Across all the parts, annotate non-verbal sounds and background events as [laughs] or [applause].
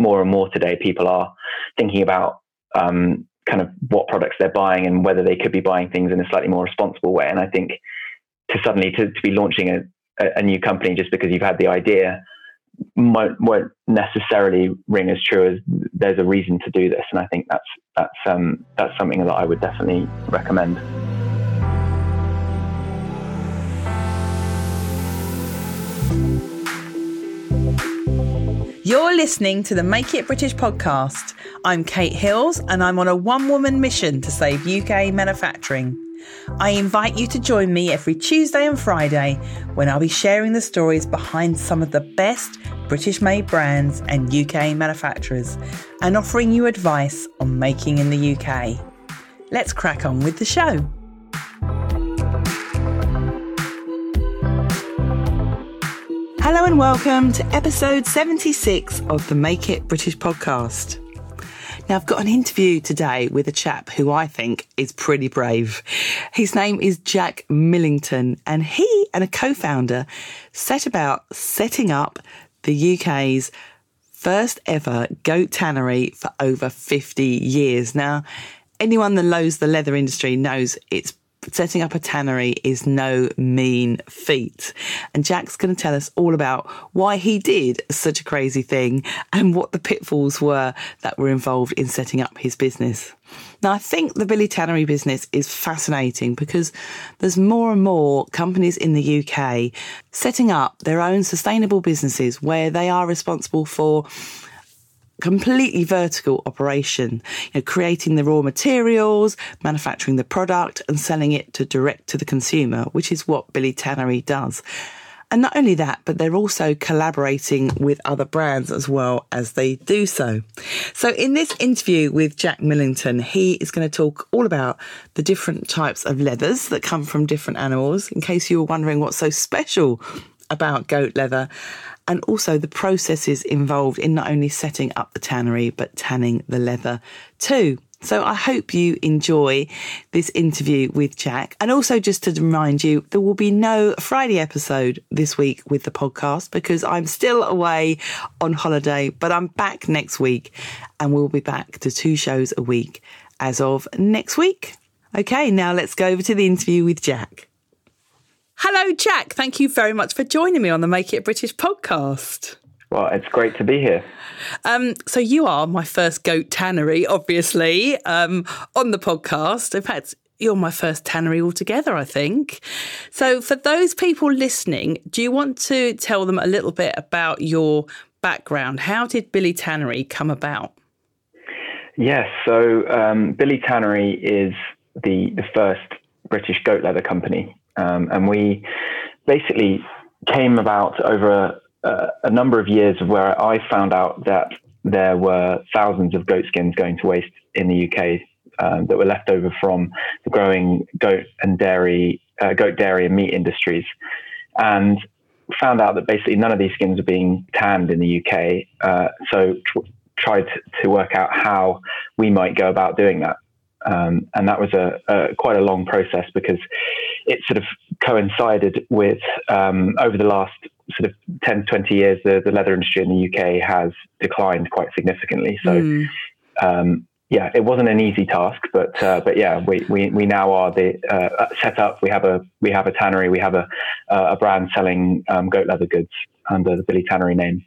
more and more today, people are thinking about um, kind of what products they're buying and whether they could be buying things in a slightly more responsible way. And I think to suddenly to, to be launching a, a new company just because you've had the idea won't, won't necessarily ring as true as there's a reason to do this. And I think that's that's um, that's something that I would definitely recommend. You're listening to the Make It British podcast. I'm Kate Hills and I'm on a one woman mission to save UK manufacturing. I invite you to join me every Tuesday and Friday when I'll be sharing the stories behind some of the best British made brands and UK manufacturers and offering you advice on making in the UK. Let's crack on with the show. Hello and welcome to episode 76 of the Make It British podcast. Now, I've got an interview today with a chap who I think is pretty brave. His name is Jack Millington, and he and a co founder set about setting up the UK's first ever goat tannery for over 50 years. Now, anyone that knows the leather industry knows it's setting up a tannery is no mean feat. And Jack's going to tell us all about why he did such a crazy thing and what the pitfalls were that were involved in setting up his business. Now, I think the Billy Tannery business is fascinating because there's more and more companies in the UK setting up their own sustainable businesses where they are responsible for completely vertical operation, you know, creating the raw materials, manufacturing the product and selling it to direct to the consumer, which is what Billy Tannery does. And not only that, but they're also collaborating with other brands as well as they do so. So in this interview with Jack Millington, he is going to talk all about the different types of leathers that come from different animals, in case you were wondering what's so special about goat leather and also the processes involved in not only setting up the tannery, but tanning the leather too. So I hope you enjoy this interview with Jack. And also just to remind you, there will be no Friday episode this week with the podcast because I'm still away on holiday, but I'm back next week and we'll be back to two shows a week as of next week. Okay, now let's go over to the interview with Jack. Hello, Jack. Thank you very much for joining me on the Make It British podcast. Well, it's great to be here. Um, so you are my first goat tannery, obviously, um, on the podcast. In fact, you're my first tannery altogether, I think. So, for those people listening, do you want to tell them a little bit about your background? How did Billy Tannery come about? Yes, so um, Billy Tannery is the the first British goat leather company. Um, and we basically came about over a, a, number of years where I found out that there were thousands of goat skins going to waste in the UK um, that were left over from the growing goat and dairy, uh, goat dairy and meat industries, and found out that basically none of these skins are being tanned in the UK. Uh, so tr- tried to work out how we might go about doing that. Um, and that was a, a, quite a long process because it sort of coincided with um, over the last sort of 10 20 years the, the, leather industry in the UK has declined quite significantly. So mm. um, yeah it wasn't an easy task but uh, but yeah we, we, we now are the uh, set up. We have a we have a tannery. We have a a brand selling um, goat leather goods under the Billy Tannery name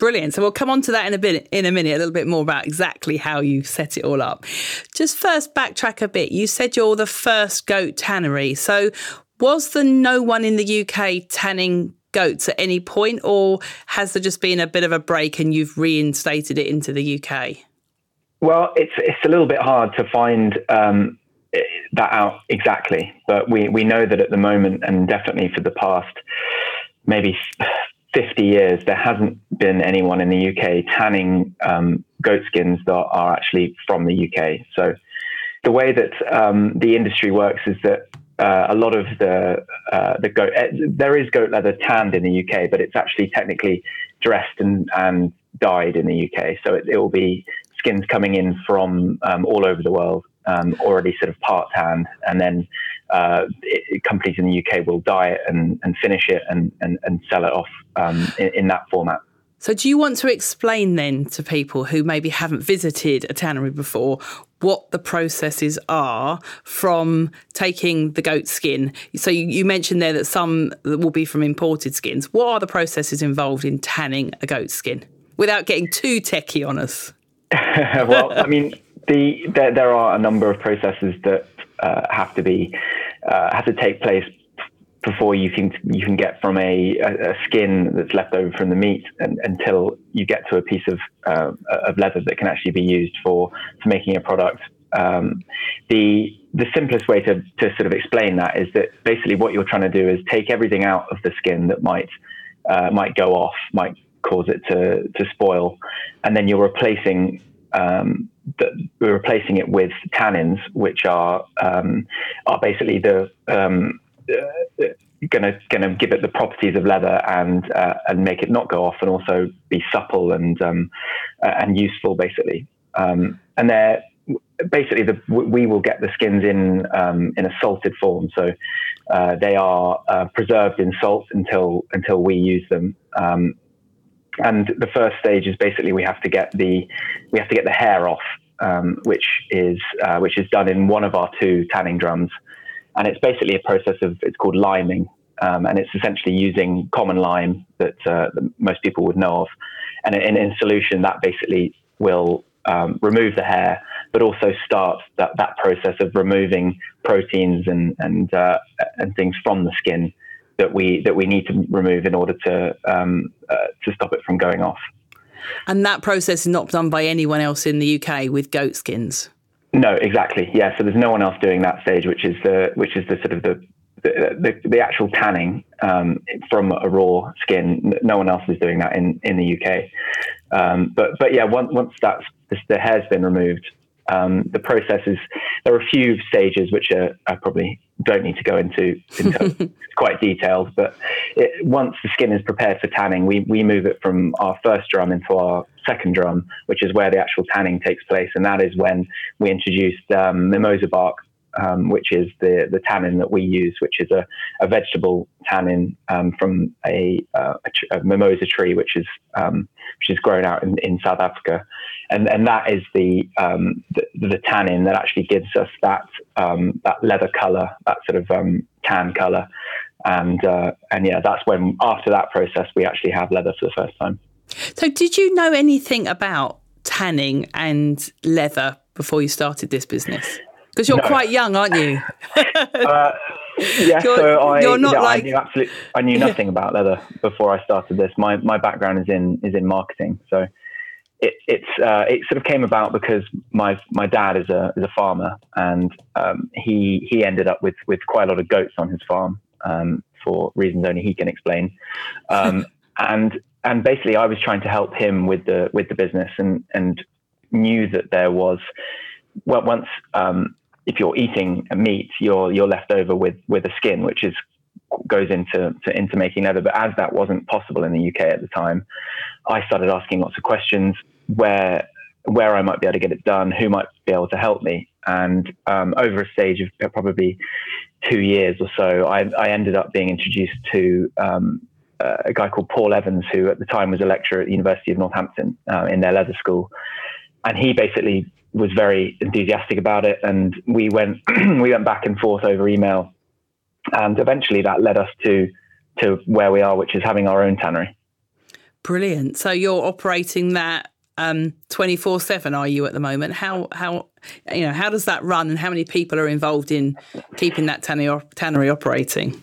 Brilliant. So we'll come on to that in a bit in a minute, a little bit more about exactly how you set it all up. Just first backtrack a bit. You said you're the first goat tannery. So was there no one in the UK tanning goats at any point, or has there just been a bit of a break and you've reinstated it into the UK? Well, it's it's a little bit hard to find um, that out exactly, but we we know that at the moment, and definitely for the past maybe 50 years, there hasn't been anyone in the UK tanning um, goat skins that are actually from the UK. So the way that um, the industry works is that uh, a lot of the uh, the goat uh, there is goat leather tanned in the UK, but it's actually technically dressed and, and dyed in the UK. So it, it will be skins coming in from um, all over the world, um, already sort of part tanned, and then uh, it, companies in the UK will dye it and, and finish it and, and, and sell it off um, in, in, that format. So, do you want to explain then to people who maybe haven't visited a tannery before what the processes are from taking the goat skin? So, you, you mentioned there that some will be from imported skins. What are the processes involved in tanning a goat skin without getting too techie on us? [laughs] well, I mean, the, there, there, are a number of processes that uh, have to be uh, have to take place before you can you can get from a, a, skin that's left over from the meat and, until you get to a piece of uh, of leather that can actually be used for for making a product. Um, the the simplest way to, to sort of explain that is that basically what you're trying to do is take everything out of the skin that might uh, might go off, might cause it to to spoil, and then you're replacing um, we're replacing it with tannins, which are um, are basically the um, gonna gonna give it the properties of leather and uh, and make it not go off and also be supple and um, uh, and useful basically. Um, and they're basically the we will get the skins in um, in a salted form, so uh, they are uh, preserved in salt until until we use them. And the first stage is basically we have to get the we have to get the hair off, um, which is uh, which is done in one of our two tanning drums. And it's basically a process of it's called liming, um, and it's essentially using common lime that, uh, that most people would know of, and in, in solution that basically will um, remove the hair, but also start that, that process of removing proteins and and uh, and things from the skin that we that we need to remove in order to um, uh, to stop it from going off. And that process is not done by anyone else in the UK with goat skins. No, exactly. Yeah. So there's no one else doing that stage, which is the which is the sort of the the, the, the actual tanning um, from a raw skin. No one else is doing that in, in the UK. Um, but but yeah, once once that's the hair's been removed, um, the process is there are a few stages which are, I probably don't need to go into. into [laughs] quite detailed, but it, once the skin is prepared for tanning, we we move it from our first drum into our second drum, which is where the actual tanning takes place, and that is when we introduced um, mimosa bark um, which is the, the tannin that we use, which is a, a vegetable tannin um, from a, uh, a, a, mimosa tree, which is um, which is grown out in, in South Africa, and and that is the, um, the, the tannin that actually gives us that um, that leather color, that sort of um, tan color, and uh, and yeah, that's when after that process we actually have leather for the first time. So, did you know anything about tanning and leather before you started this business? Because you're no. quite young, aren't you? [laughs] uh, yeah, you're, so I, you're not yeah, like... I knew absolutely, I knew nothing about leather before I started this. My my background is in is in marketing, so it it's uh, it sort of came about because my my dad is a is a farmer, and um, he he ended up with with quite a lot of goats on his farm um, for reasons only he can explain, um, [laughs] and and basically I was trying to help him with the with the business, and and knew that there was well once um, if you're eating meat, you're you're left over with with a skin, which is goes into to, into making leather. But as that wasn't possible in the UK at the time, I started asking lots of questions where where I might be able to get it done, who might be able to help me. And um, over a stage of probably two years or so, I, I ended up being introduced to um, uh, a guy called Paul Evans, who at the time was a lecturer at the University of Northampton uh, in their leather school. And he basically was very enthusiastic about it, and we went [clears throat] we went back and forth over email, and eventually that led us to to where we are, which is having our own tannery. Brilliant. So you're operating that um, twenty four seven, are you at the moment? How how you know how does that run, and how many people are involved in keeping that tannery, tannery operating?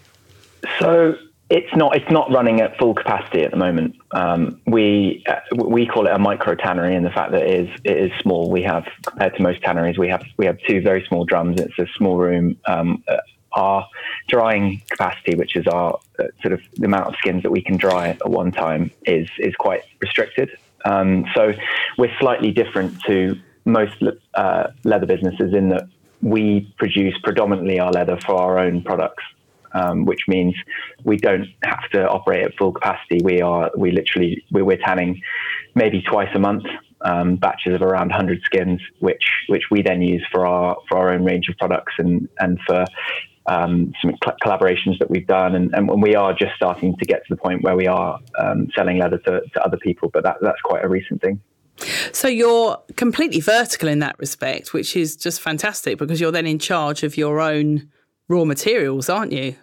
So it's not. It's not running at full capacity at the moment. Um, we uh, we call it a micro tannery, and the fact that it is it is small. We have compared to most tanneries, we have we have two very small drums. It's a small room. Um, uh, our drying capacity, which is our uh, sort of the amount of skins that we can dry at one time, is is quite restricted. Um, so we're slightly different to most uh, leather businesses in that we produce predominantly our leather for our own products um, which means we don't have to operate at full capacity. We are we literally we're, we're tanning maybe twice a month. Um, batches of around 100 skins, which which we then use for our for our own range of products and and for um, some cl- collaborations that we've done, and, and, we are just starting to get to the point where we are um, selling leather to, to, other people. But that, that's quite a recent thing. So you're completely vertical in that respect, which is just fantastic because you're then in charge of your own raw materials, aren't you?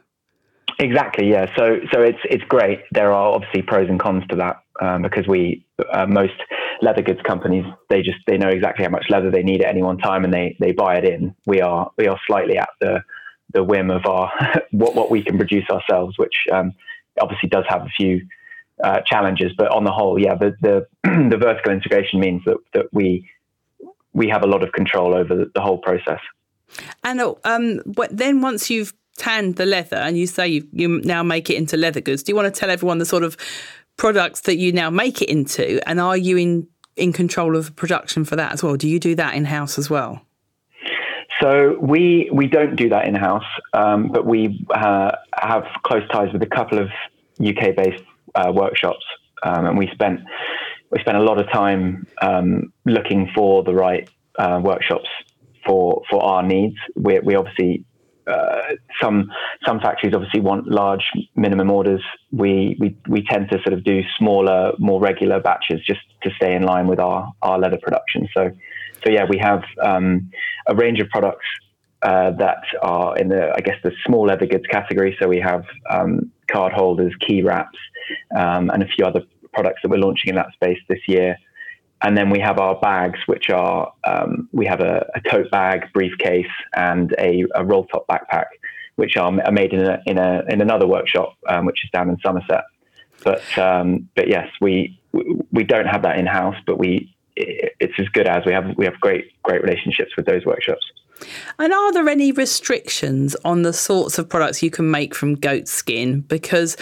Exactly. Yeah. So so it's it's great. There are obviously pros and cons to that um, because we uh, most leather goods companies they just they know exactly how much leather they need at any one time and they they buy it in. We are we are slightly at the the whim of our [laughs] what what we can produce ourselves, which um, obviously does have a few uh, challenges. But on the whole, yeah, the the, [clears throat] the vertical integration means that that we we have a lot of control over the, the whole process. And um, then once you've tanned the leather and you say you, you now make it into leather goods, do you want to tell everyone the sort of products that you now make it into? And are you in, in control of production for that as well? Do you do that in house as well? So we we don't do that in house, um, but we uh, have close ties with a couple of UK based uh, workshops, um, and we spent we spent a lot of time um, looking for the right uh, workshops for for our needs. We, we obviously uh, some some factories obviously want large minimum orders. We, we we tend to sort of do smaller, more regular batches just to stay in line with our our leather production. So so yeah, we have um, a range of products uh, that are in the I guess the small leather goods category. So we have um, card holders, key wraps, um, and a few other products that we're launching in that space this year. And then we have our bags, which are um, we have a, a, tote bag, briefcase, and a, a, roll top backpack, which are, made in a, in a in another workshop, um, which is down in Somerset. But um, but yes, we we don't have that in house, but we it's as good as we have we have great great relationships with those workshops. And are there any restrictions on the sorts of products you can make from goat skin? Because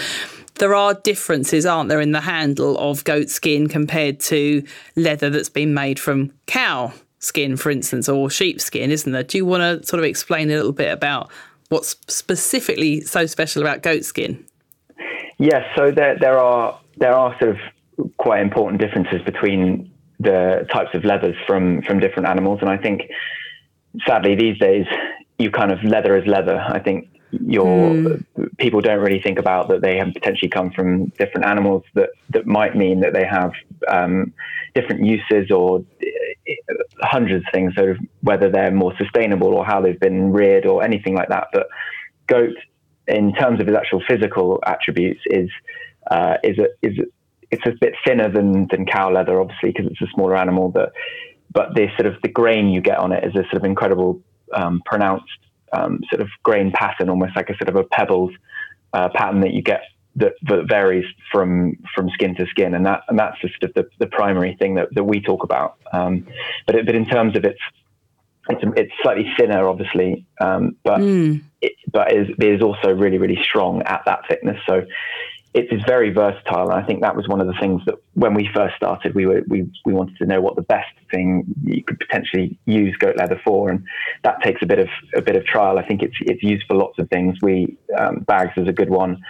there are differences, aren't there, in the handle of goat skin compared to leather that's been made from cow skin, for instance, or sheep skin, isn't there? Do you want to sort of explain a little bit about what's specifically so special about goat skin? Yes, so there there are there are sort of quite important differences between the types of leathers from from different animals, and I think sadly these days you kind of leather is leather. I think your mm. people don't really think about that they have potentially come from different animals that that might mean that they have um, different uses or uh, hundreds of things sort of whether they're more sustainable or how they've been reared or anything like that but goat in terms of its actual physical attributes is uh, is a, is a, it's a bit thinner than than cow leather obviously because it's a smaller animal but but the sort of the grain you get on it is a sort of incredible um, pronounced um, sort of grain pattern, almost like a sort of a pebbles uh, pattern that you get that, that, varies from from skin to skin, and that and that's the sort of the, the primary thing that, that we talk about. Um, but it, but in terms of its it's, it's slightly thinner, obviously, um, but mm. it, but is, it is also really really strong at that thickness. So it is very versatile, and I think that was one of the things that when we first started, we were we we wanted to know what the best thing you could potentially use goat leather for, and that takes a bit of a bit of trial. I think it's it's used for lots of things. We um, bags is a good one.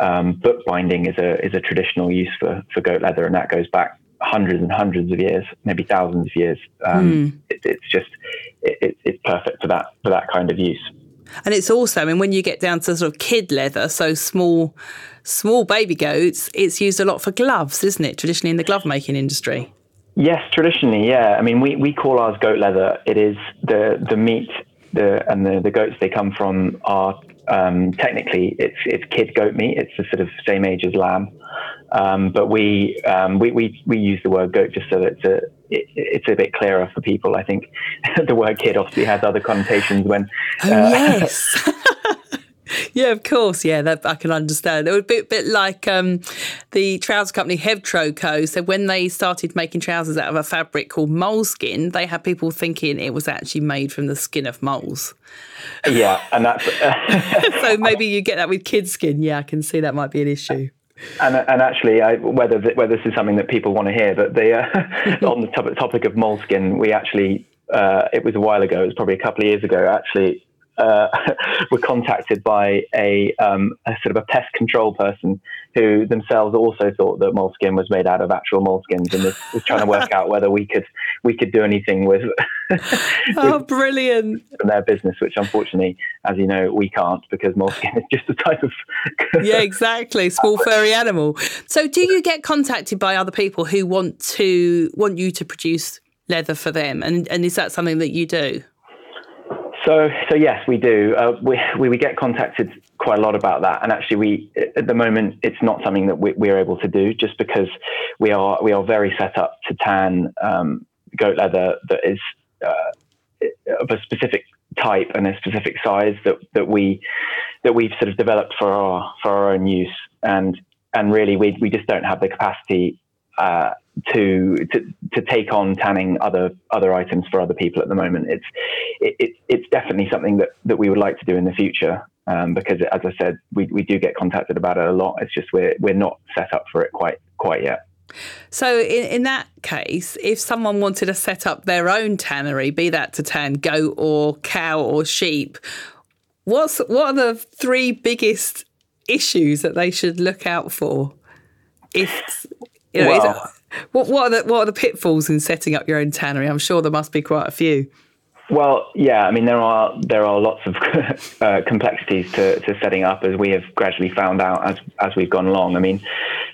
Um, book binding is a is a traditional use for for goat leather, and that goes back hundreds and hundreds of years, maybe thousands of years. Um, mm. it, it's just it, it's perfect for that for that kind of use. And it's also, I mean, when you get down to sort of kid leather, so small, small baby goats, it's used a lot for gloves, isn't it? Traditionally in the glove making industry. Yes, traditionally, yeah. I mean, we, we call ours goat leather. It is the the meat the and the, the goats they come from are um, technically it's it's kid goat meat. It's the sort of same age as lamb, um, but we, um, we we we use the word goat just so that it's a it, it's a bit clearer for people. I think [laughs] the word kid obviously has other connotations when. Oh, uh, yes. [laughs] [laughs] yeah, of course. Yeah, that I can understand. It would be a bit like um, the trouser company Hebtroco. So when they started making trousers out of a fabric called moleskin, they had people thinking it was actually made from the skin of moles. Yeah, and that's [laughs] so maybe you get that with kid skin. Yeah, I can see that might be an issue. And, and actually, I, whether whether this is something that people want to hear, but the uh, [laughs] on the topic of moleskin, we actually uh, it was a while ago. It was probably a couple of years ago. Actually, uh, [laughs] were contacted by a, um, a, sort of a pest control person who themselves also thought that moleskin was made out of actual moleskins and was, was trying to work out whether we could we could do anything with [laughs] oh, brilliant! From their business, which unfortunately, as you know, we can't because moleskin is just a type of. [laughs] yeah, exactly. Small furry animal. So, do you get contacted by other people who want to want you to produce leather for them, and and is that something that you do? So, so yes, we do. Uh, we, we, we get contacted quite a lot about that, and actually, we at the moment it's not something that we, we're able to do, just because we are we are very set up to tan um, goat leather that is uh, of a specific type and a specific size that that we that we've sort of developed for our for our own use, and and really we we just don't have the capacity uh, to, to to take on tanning other other items for other people at the moment. It's it, it's definitely something that, that we would like to do in the future um, because, as I said, we, we do get contacted about it a lot. It's just we're we're not set up for it quite quite yet. So, in, in that case, if someone wanted to set up their own tannery, be that to tan goat or cow or sheep, what's what are the three biggest issues that they should look out for? If you know, well, what what are the what are the pitfalls in setting up your own tannery? I'm sure there must be quite a few. Well, yeah, I mean there are there are lots of [laughs] uh, complexities to, to setting up as we have gradually found out as as we've gone along. I mean,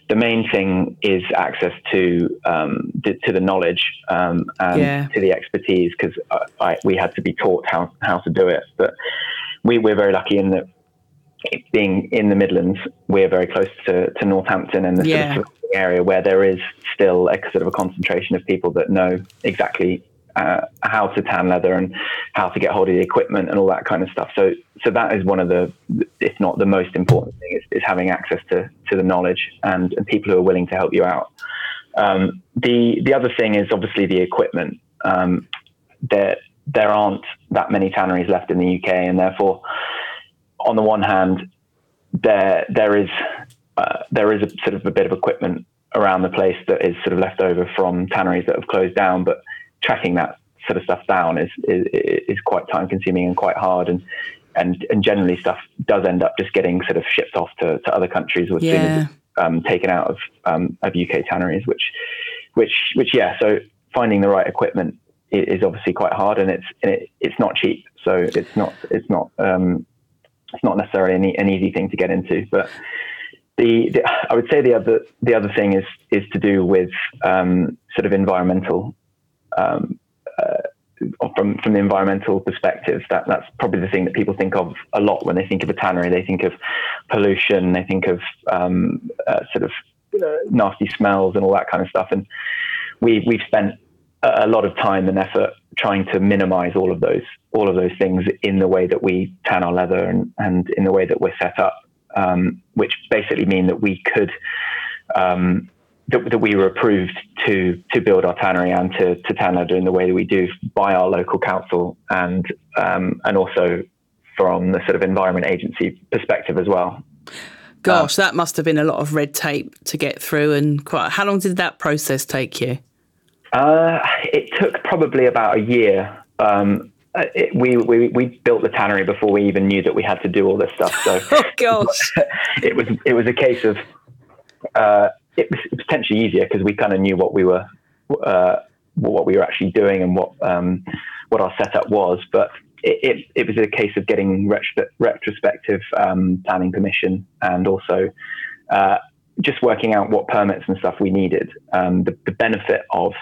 the main thing is access to um, to, to the knowledge um, and yeah. to the expertise because we had to be taught how how to do it. But we we're very lucky in that being in the Midlands, we're very close to, to Northampton and the yeah. sort of area where there is still a sort of a concentration of people that know exactly uh, how to tan leather and how to get hold of the equipment and all that kind of stuff. So, so that is one of the, if not the most important thing, is, is having access to to the knowledge and, and people who are willing to help you out. Um, the the other thing is obviously the equipment. Um, there there aren't that many tanneries left in the UK, and therefore, on the one hand, there there is uh, there is a sort of a bit of equipment around the place that is sort of left over from tanneries that have closed down, but tracking that sort of stuff down is is, is quite time consuming and quite hard and and and generally stuff does end up just getting sort of shipped off to, to other countries or yeah. um, taken out of um, of UK tanneries which which which yeah so finding the right equipment is, obviously quite hard and it's and it, it's not cheap so it's not it's not um, it's not necessarily an, an easy thing to get into but the, the, I would say the other the other thing is is to do with um, sort of environmental um, uh, from from the environmental perspective, that that's probably the thing that people think of a lot when they think of a tannery. They think of pollution, they think of um, uh, sort of nasty smells and all that kind of stuff. And we we've spent a lot of time and effort trying to minimize all of those all of those things in the way that we tan our leather and, and in the way that we're set up, um, which basically mean that we could um, that, that, we were approved to to build our tannery and to, to tan leather in the way that we do by our local council and um, and also from the sort of environment agency perspective as well. Gosh, that must have been a lot of red tape to get through. And quite, how long did that process take you? Uh, it took probably about a year. Um, it, we, we we built the tannery before we even knew that we had to do all this stuff. So, [laughs] oh gosh, [laughs] it was it was a case of uh, it was potentially easier because we kind of knew what we were uh, what we were actually doing and what um, what our setup was. But it, it, it, was a case of getting retro- retrospective um, planning permission and also uh, just working out what permits and stuff we needed. Um, the, the, benefit of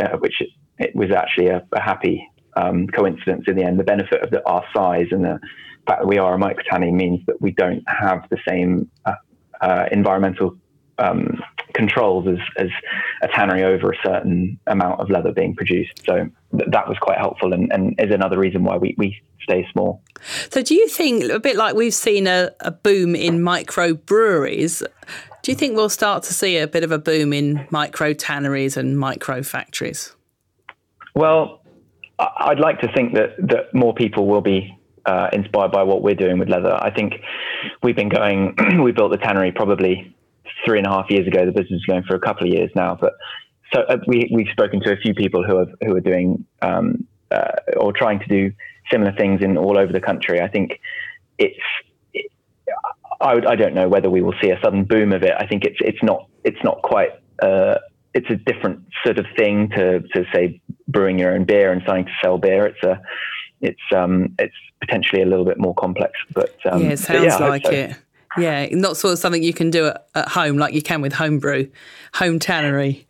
uh, which it, it, was actually a, a happy um, coincidence in the end. The benefit of the, our size and the fact that we are a micro tanning means that we don't have the same uh, uh, environmental um, controls as, as a tannery over a certain amount of leather being produced. So th- that was quite helpful and, and, is another reason why we, we stay small. So do you think, a bit like we've seen a, a boom in micro breweries, do you think we'll start to see a bit of a boom in micro tanneries and micro factories? Well, I'd like to think that, that more people will be uh, inspired by what we're doing with leather. I think we've been going, [clears throat] we built the tannery probably three and a half years ago. The business is going for a couple of years now, but so uh, we we've spoken to a few people who have who are doing um, uh, or trying to do similar things in all over the country. I think it's. It, I, I don't know whether we will see a sudden boom of it. I think it's it's not it's not quite uh, it's a different sort of thing to to say brewing your own beer and starting to sell beer, it's a it's um, it's potentially a little bit more complex. But um, yeah, it sounds yeah, like so. it. Yeah, not sort of something you can do at, at home like you can with homebrew, home tannery.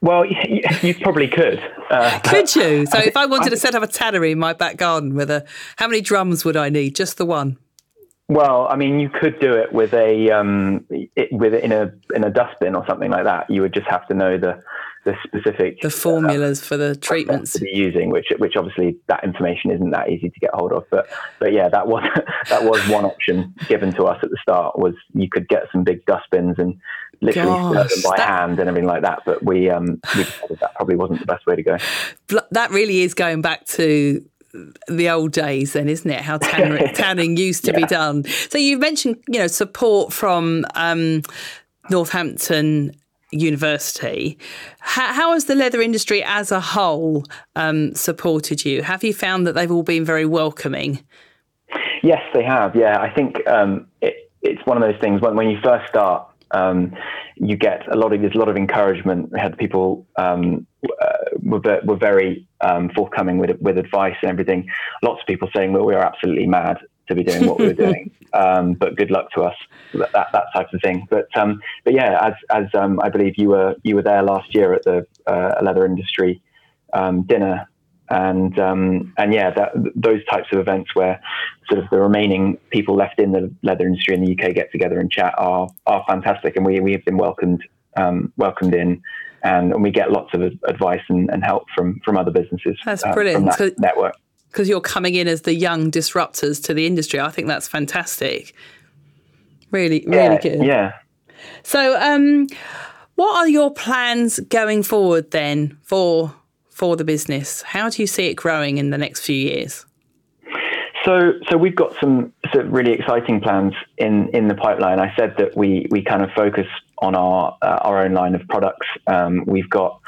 Well, you, you probably could. Uh, [laughs] could you? So, I, if I wanted I, to set up a tannery in my back garden with a, how many drums would I need? Just the one. Well, I mean, you could do it with a um, it, with in a in a dustbin or something like that. You would just have to know the the specific the formulas uh, for the treatments to be using, which which obviously that information isn't that easy to get hold of. But but yeah, that was [laughs] that was one option given to us at the start was you could get some big dustbins and literally Gosh, them by that, hand and everything like that. But we um we that probably wasn't the best way to go. That really is going back to the old days then isn't it how tanning, [laughs] tanning used to yeah. be done so you've mentioned you know support from um, northampton university. How, how, has the leather industry as a whole um, supported you? Have you found that they've all been very welcoming? Yes, they have. Yeah, I think um, it, it's one of those things when, when you first start. Um, you get a lot of there's a lot of encouragement. We had people um, uh, were, were very um, forthcoming with with advice and everything. Lots of people saying, "Well, we are absolutely mad to be doing what we were [laughs] doing. Um, but good luck to us, that, that, that type of thing. But um, but yeah, as as um, I believe you were you were there last year at the uh, leather industry um, dinner, and um, and yeah, that, those types of events where sort of the remaining people left in the leather industry in the UK get together and chat are are fantastic, and we we have been welcomed um, welcomed in. And, and we get lots of advice and, and help from from other businesses. That's brilliant. Uh, from that network because you're coming in as the young disruptors to the industry. I think that's fantastic. Really, really yeah, good. Yeah. So, um, what are your plans going forward then for for the business? How do you see it growing in the next few years? So, so we've got some of really exciting plans in in the pipeline. I said that we we kind of focus on our uh, our own line of products. Um, we've got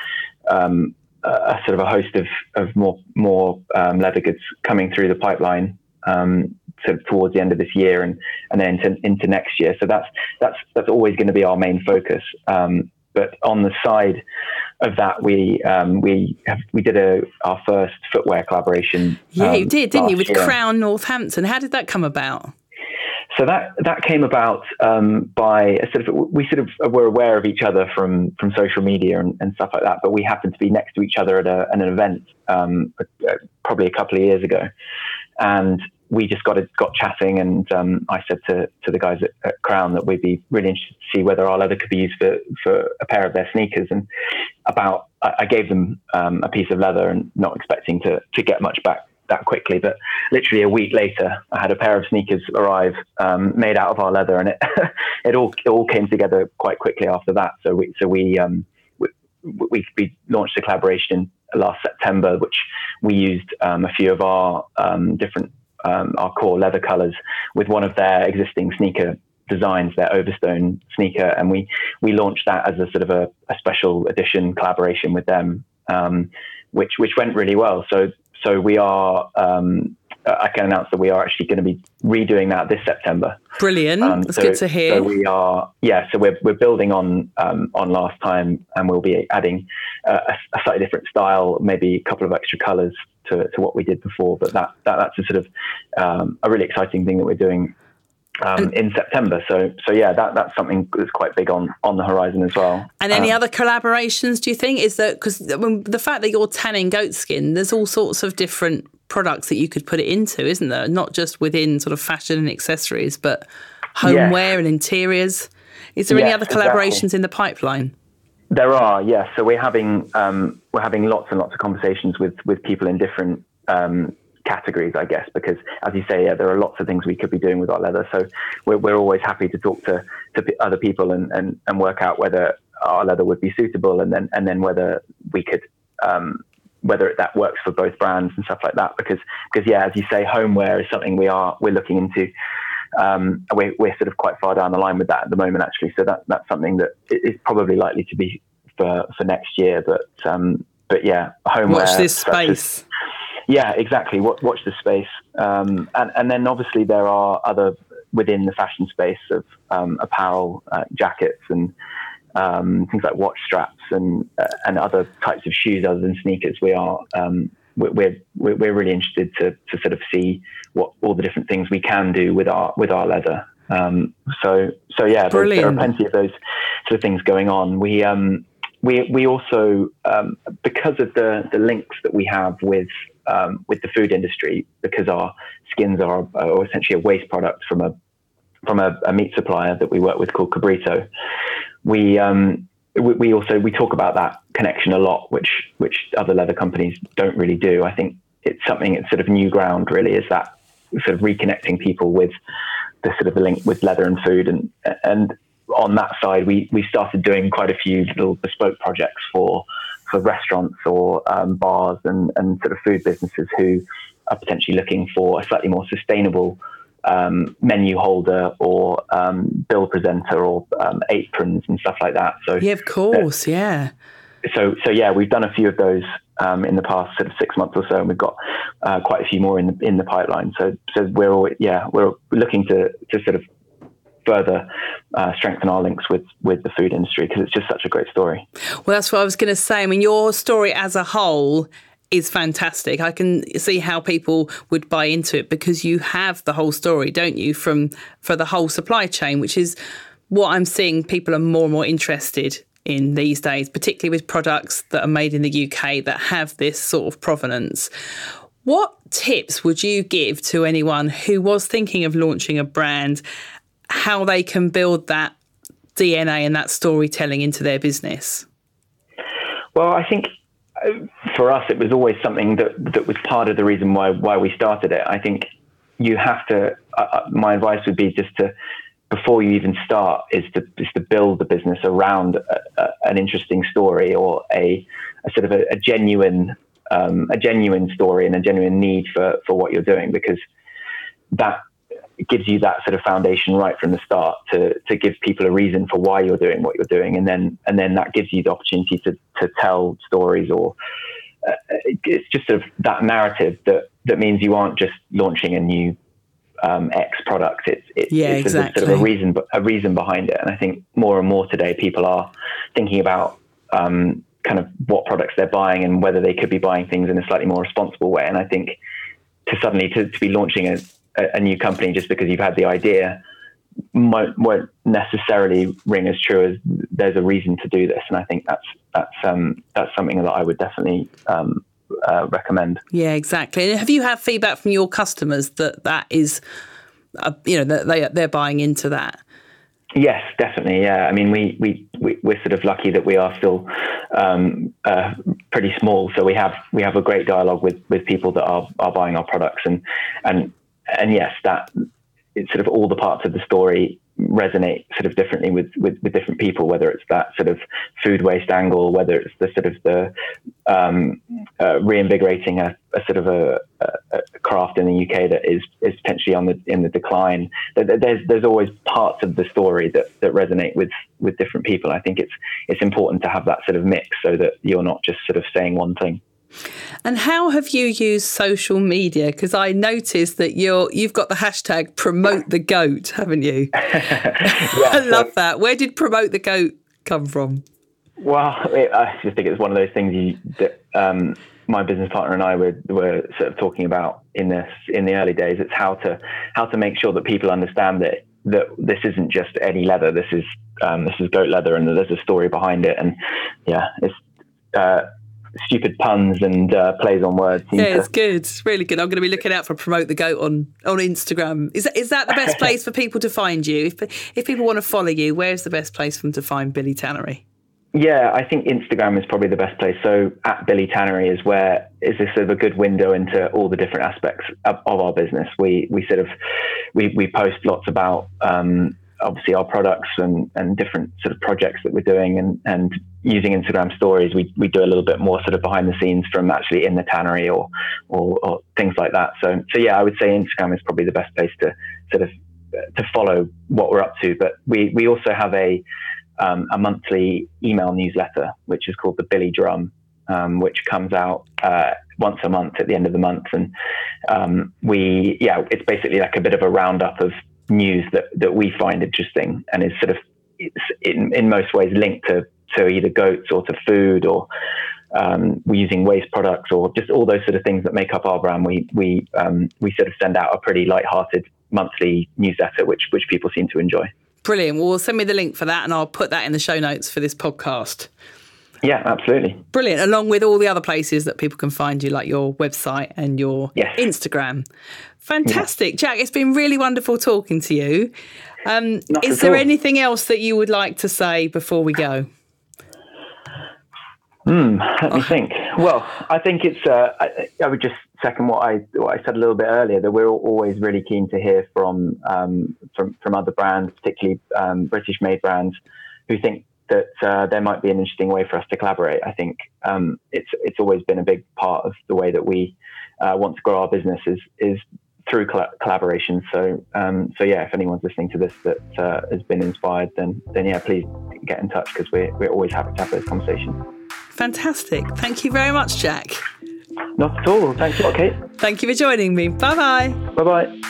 um, a sort of a host of, of more more um, leather goods coming through the pipeline um, sort of towards the end of this year and and then into, into next year. So that's that's that's always going to be our main focus. Um, but on the side of that, we um, we have, we did a our first footwear collaboration. Yeah, you did, didn't you, with year. Crown Northampton? How did that come about? So that that came about um, by sort of we sort of were aware of each other from from social media and, and stuff like that, but we happened to be next to each other at, a, at an event um, probably a couple of years ago, and we just got got chatting, and um, I said to to the guys at, at, Crown that we'd be really interested to see whether our leather could be used for for a pair of their sneakers, and about I, gave them um, a piece of leather and not expecting to to get much back that quickly, but literally a week later, I had a pair of sneakers arrive um, made out of our leather, and it [laughs] it all it all came together quite quickly after that. So we so we um, we, we, we, launched a collaboration last September, which we used um, a few of our um, different um, our core leather colors with one of their existing sneaker designs, their Overstone sneaker, and we we launched that as a sort of a, a special edition collaboration with them. Um, which which went really well. So so we are. Um, I can announce that we are actually going to be redoing that this September. Brilliant. Um, That's so, good to hear. So we are, yeah. So we're we're building on um, on last time, and we'll be adding uh, a, a, slightly different style, maybe a couple of extra colours to, to what we did before. But that, that that's a sort of um, a really exciting thing that we're doing um, in September. So, so yeah, that, that's something that's quite big on on the horizon as well. And any um, other collaborations? Do you think is that because the fact that you're tanning goat skin, there's all sorts of different products that you could put it into, isn't there? Not just within sort of fashion and accessories, but homeware and interiors. Is there any other collaborations exactly. in the pipeline? There are, yes. So we're having um, we're having lots and lots of conversations with with people in different um, categories, I guess, because as you say, yeah, there are lots of things we could be doing with our leather. So we're, we're always happy to talk to, to other people and, and, and work out whether our leather would be suitable and then, and then whether we could, um, whether that works for both brands and stuff like that. Because, because yeah, as you say, homeware is something we are, we're looking into. Um, we're, we're sort of quite far down the line with that at the moment, actually. So that, that's something that is probably likely to be for, for next year. But, um, but yeah, homeware. Watch this space. Yeah, exactly. Watch, watch the space, um, and and then obviously there are other within the fashion space of um, apparel, uh, jackets, and um, things like watch straps and uh, and other types of shoes other than sneakers. We are um, we're, we're we're really interested to to sort of see what all the different things we can do with our with our leather. Um, so so yeah, there, there, are plenty of those sort of things going on. We um, we we also um, because of the the links that we have with um, with the food industry because our skins are, are, essentially a waste product from a from a, a, meat supplier that we work with called Cabrito. We, um, we, we also we talk about that connection a lot, which which other leather companies don't really do. I think it's something it's sort of new ground really is that sort of reconnecting people with the sort of the link with leather and food and and on that side we we started doing quite a few little bespoke projects for for restaurants or um, bars and, and sort of food businesses who are potentially looking for a slightly more sustainable um, menu holder or um, bill presenter or um, aprons and stuff like that. So yeah, of course, yeah. So so yeah, we've done a few of those um, in the past sort of six months or so, and we've got uh, quite a few more in the in the pipeline. So so we're all, yeah we're looking to to sort of further uh, strengthen our links with with the food industry because it's just such a great story. Well, that's what I was going to say. I mean, your story as a whole is fantastic. I can see how people would buy into it because you have the whole story, don't you, from for the whole supply chain, which is what I'm seeing people are more and more interested in these days, particularly with products that are made in the UK that have this sort of provenance. What tips would you give to anyone who was thinking of launching a brand how they can build that DNA and that storytelling into their business? Well, I think uh, for us, it was always something that, that was part of the reason why why we started it. I think you have to. Uh, uh, my advice would be just to before you even start is to is to build the business around a, a, an interesting story or a, a sort of a, genuine um, a genuine story and a genuine need for for what you're doing because that gives you that sort of foundation right from the start to to give people a reason for why you're doing what you're doing, and then and then that gives you the opportunity to to tell stories or uh, it's just sort of that narrative that that means you aren't just launching a new um, X product. It's, it's, yeah, it's exactly. sort of a reason a reason behind it, and I think more and more today people are thinking about. Um, kind of what products they're buying and whether they could be buying things in a slightly more responsible way. And I think to suddenly to, to be launching a, a, new company just because you've had the idea won't, won't necessarily ring as true as there's a reason to do this. And I think that's that's um, that's something that I would definitely um, uh, recommend. Yeah, exactly. Have you had feedback from your customers that that is, uh, you know, that they they're buying into that? Yes, definitely. Yeah, I mean, we we, we we're sort of lucky that we are still um, uh, pretty small, so we have we have a great dialogue with with people that are are buying our products, and and and yes, that it's sort of all the parts of the story resonate sort of differently with, with, with, different people, whether it's that sort of food waste angle, whether it's the sort of the um, uh, reinvigorating a, a, sort of a, a, craft in the UK that is, is potentially on the in the decline. There's there's always parts of the story that, that resonate with, with different people. I think it's it's important to have that sort of mix so that you're not just sort of saying one thing. And how have you used social media? Because I noticed that you're you've got the hashtag promote the goat, haven't you? [laughs] [laughs] yeah, I love so, that. Where did promote the goat come from? Well, it, I just think it's one of those things you, that um, my business partner and I were, were sort of talking about in this in the early days. It's how to how to make sure that people understand that that this isn't just any leather. This is um, this is goat leather, and there's a story behind it. And yeah, it's uh, stupid puns and uh, plays on words. Yeah, it's good. It's really good. I'm going to be looking out for promote the goat on on Instagram. Is that is that the best [laughs] place for people to find you? If if people want to follow you, where's the best place for them to find Billy Tannery? Yeah, I think Instagram is probably the best place. So at Billy Tannery is where is this sort of a good window into all the different aspects of, of our business. We we sort of we we post lots about um, obviously our products and, and different sort of projects that we're doing and, and using Instagram stories, we, we do a little bit more sort of behind the scenes from actually in the tannery or, or, or things like that. So, so yeah, I would say Instagram is probably the best place to sort of to follow what we're up to. But we, we also have a, um, a monthly email newsletter, which is called the Billy Drum, um, which comes out uh, once a month at the end of the month. And um, we, yeah, it's basically like a bit of a roundup of news that, that we find interesting and is sort of in, in most ways linked to, to either goats or to food or um, we're using waste products or just all those sort of things that make up our brand. We we um, we sort of send out a pretty light-hearted monthly newsletter, which which people seem to enjoy. Brilliant. Well, send me the link for that, and I'll put that in the show notes for this podcast. Yeah, absolutely. Brilliant. Along with all the other places that people can find you, like your website and your yes. Instagram. Fantastic. Jack, it's been really wonderful talking to you. Um, is there all. anything else that you would like to say before we go? Hmm, let me oh. think. Well, I think it's. Uh, I, I, would just second what I what I said a little bit earlier that we're always really keen to hear from um, from from other brands, particularly um, British-made brands, who think that uh, there might be an interesting way for us to collaborate. I think um, it's it's always been a big part of the way that we uh, want to grow our business is is through coll- collaboration. So um, so yeah, if anyone's listening to this that uh, has been inspired, then then yeah, please get in touch because we're we're always happy to have those conversations. Fantastic. Thank you very much, Jack. Not at all. Thanks a lot, Kate. Thank you for joining me. Bye bye. Bye bye.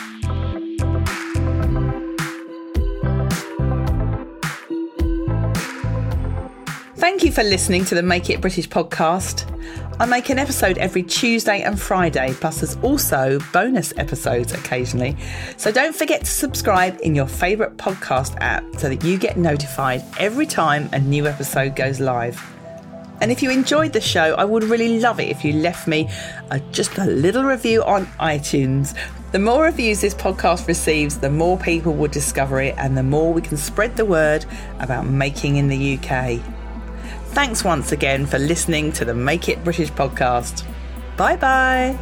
Thank you for listening to the Make It British podcast. I make an episode every Tuesday and Friday, plus there's also bonus episodes occasionally. So don't forget to subscribe in your favourite podcast app so that you get notified every time a new episode goes live. And if you enjoyed the show, I would really love it if you left me a, just a little review on iTunes. The more reviews this podcast receives, the more people will discover it and the more we can spread the word about making in the UK. Thanks once again for listening to the Make It British podcast. Bye bye.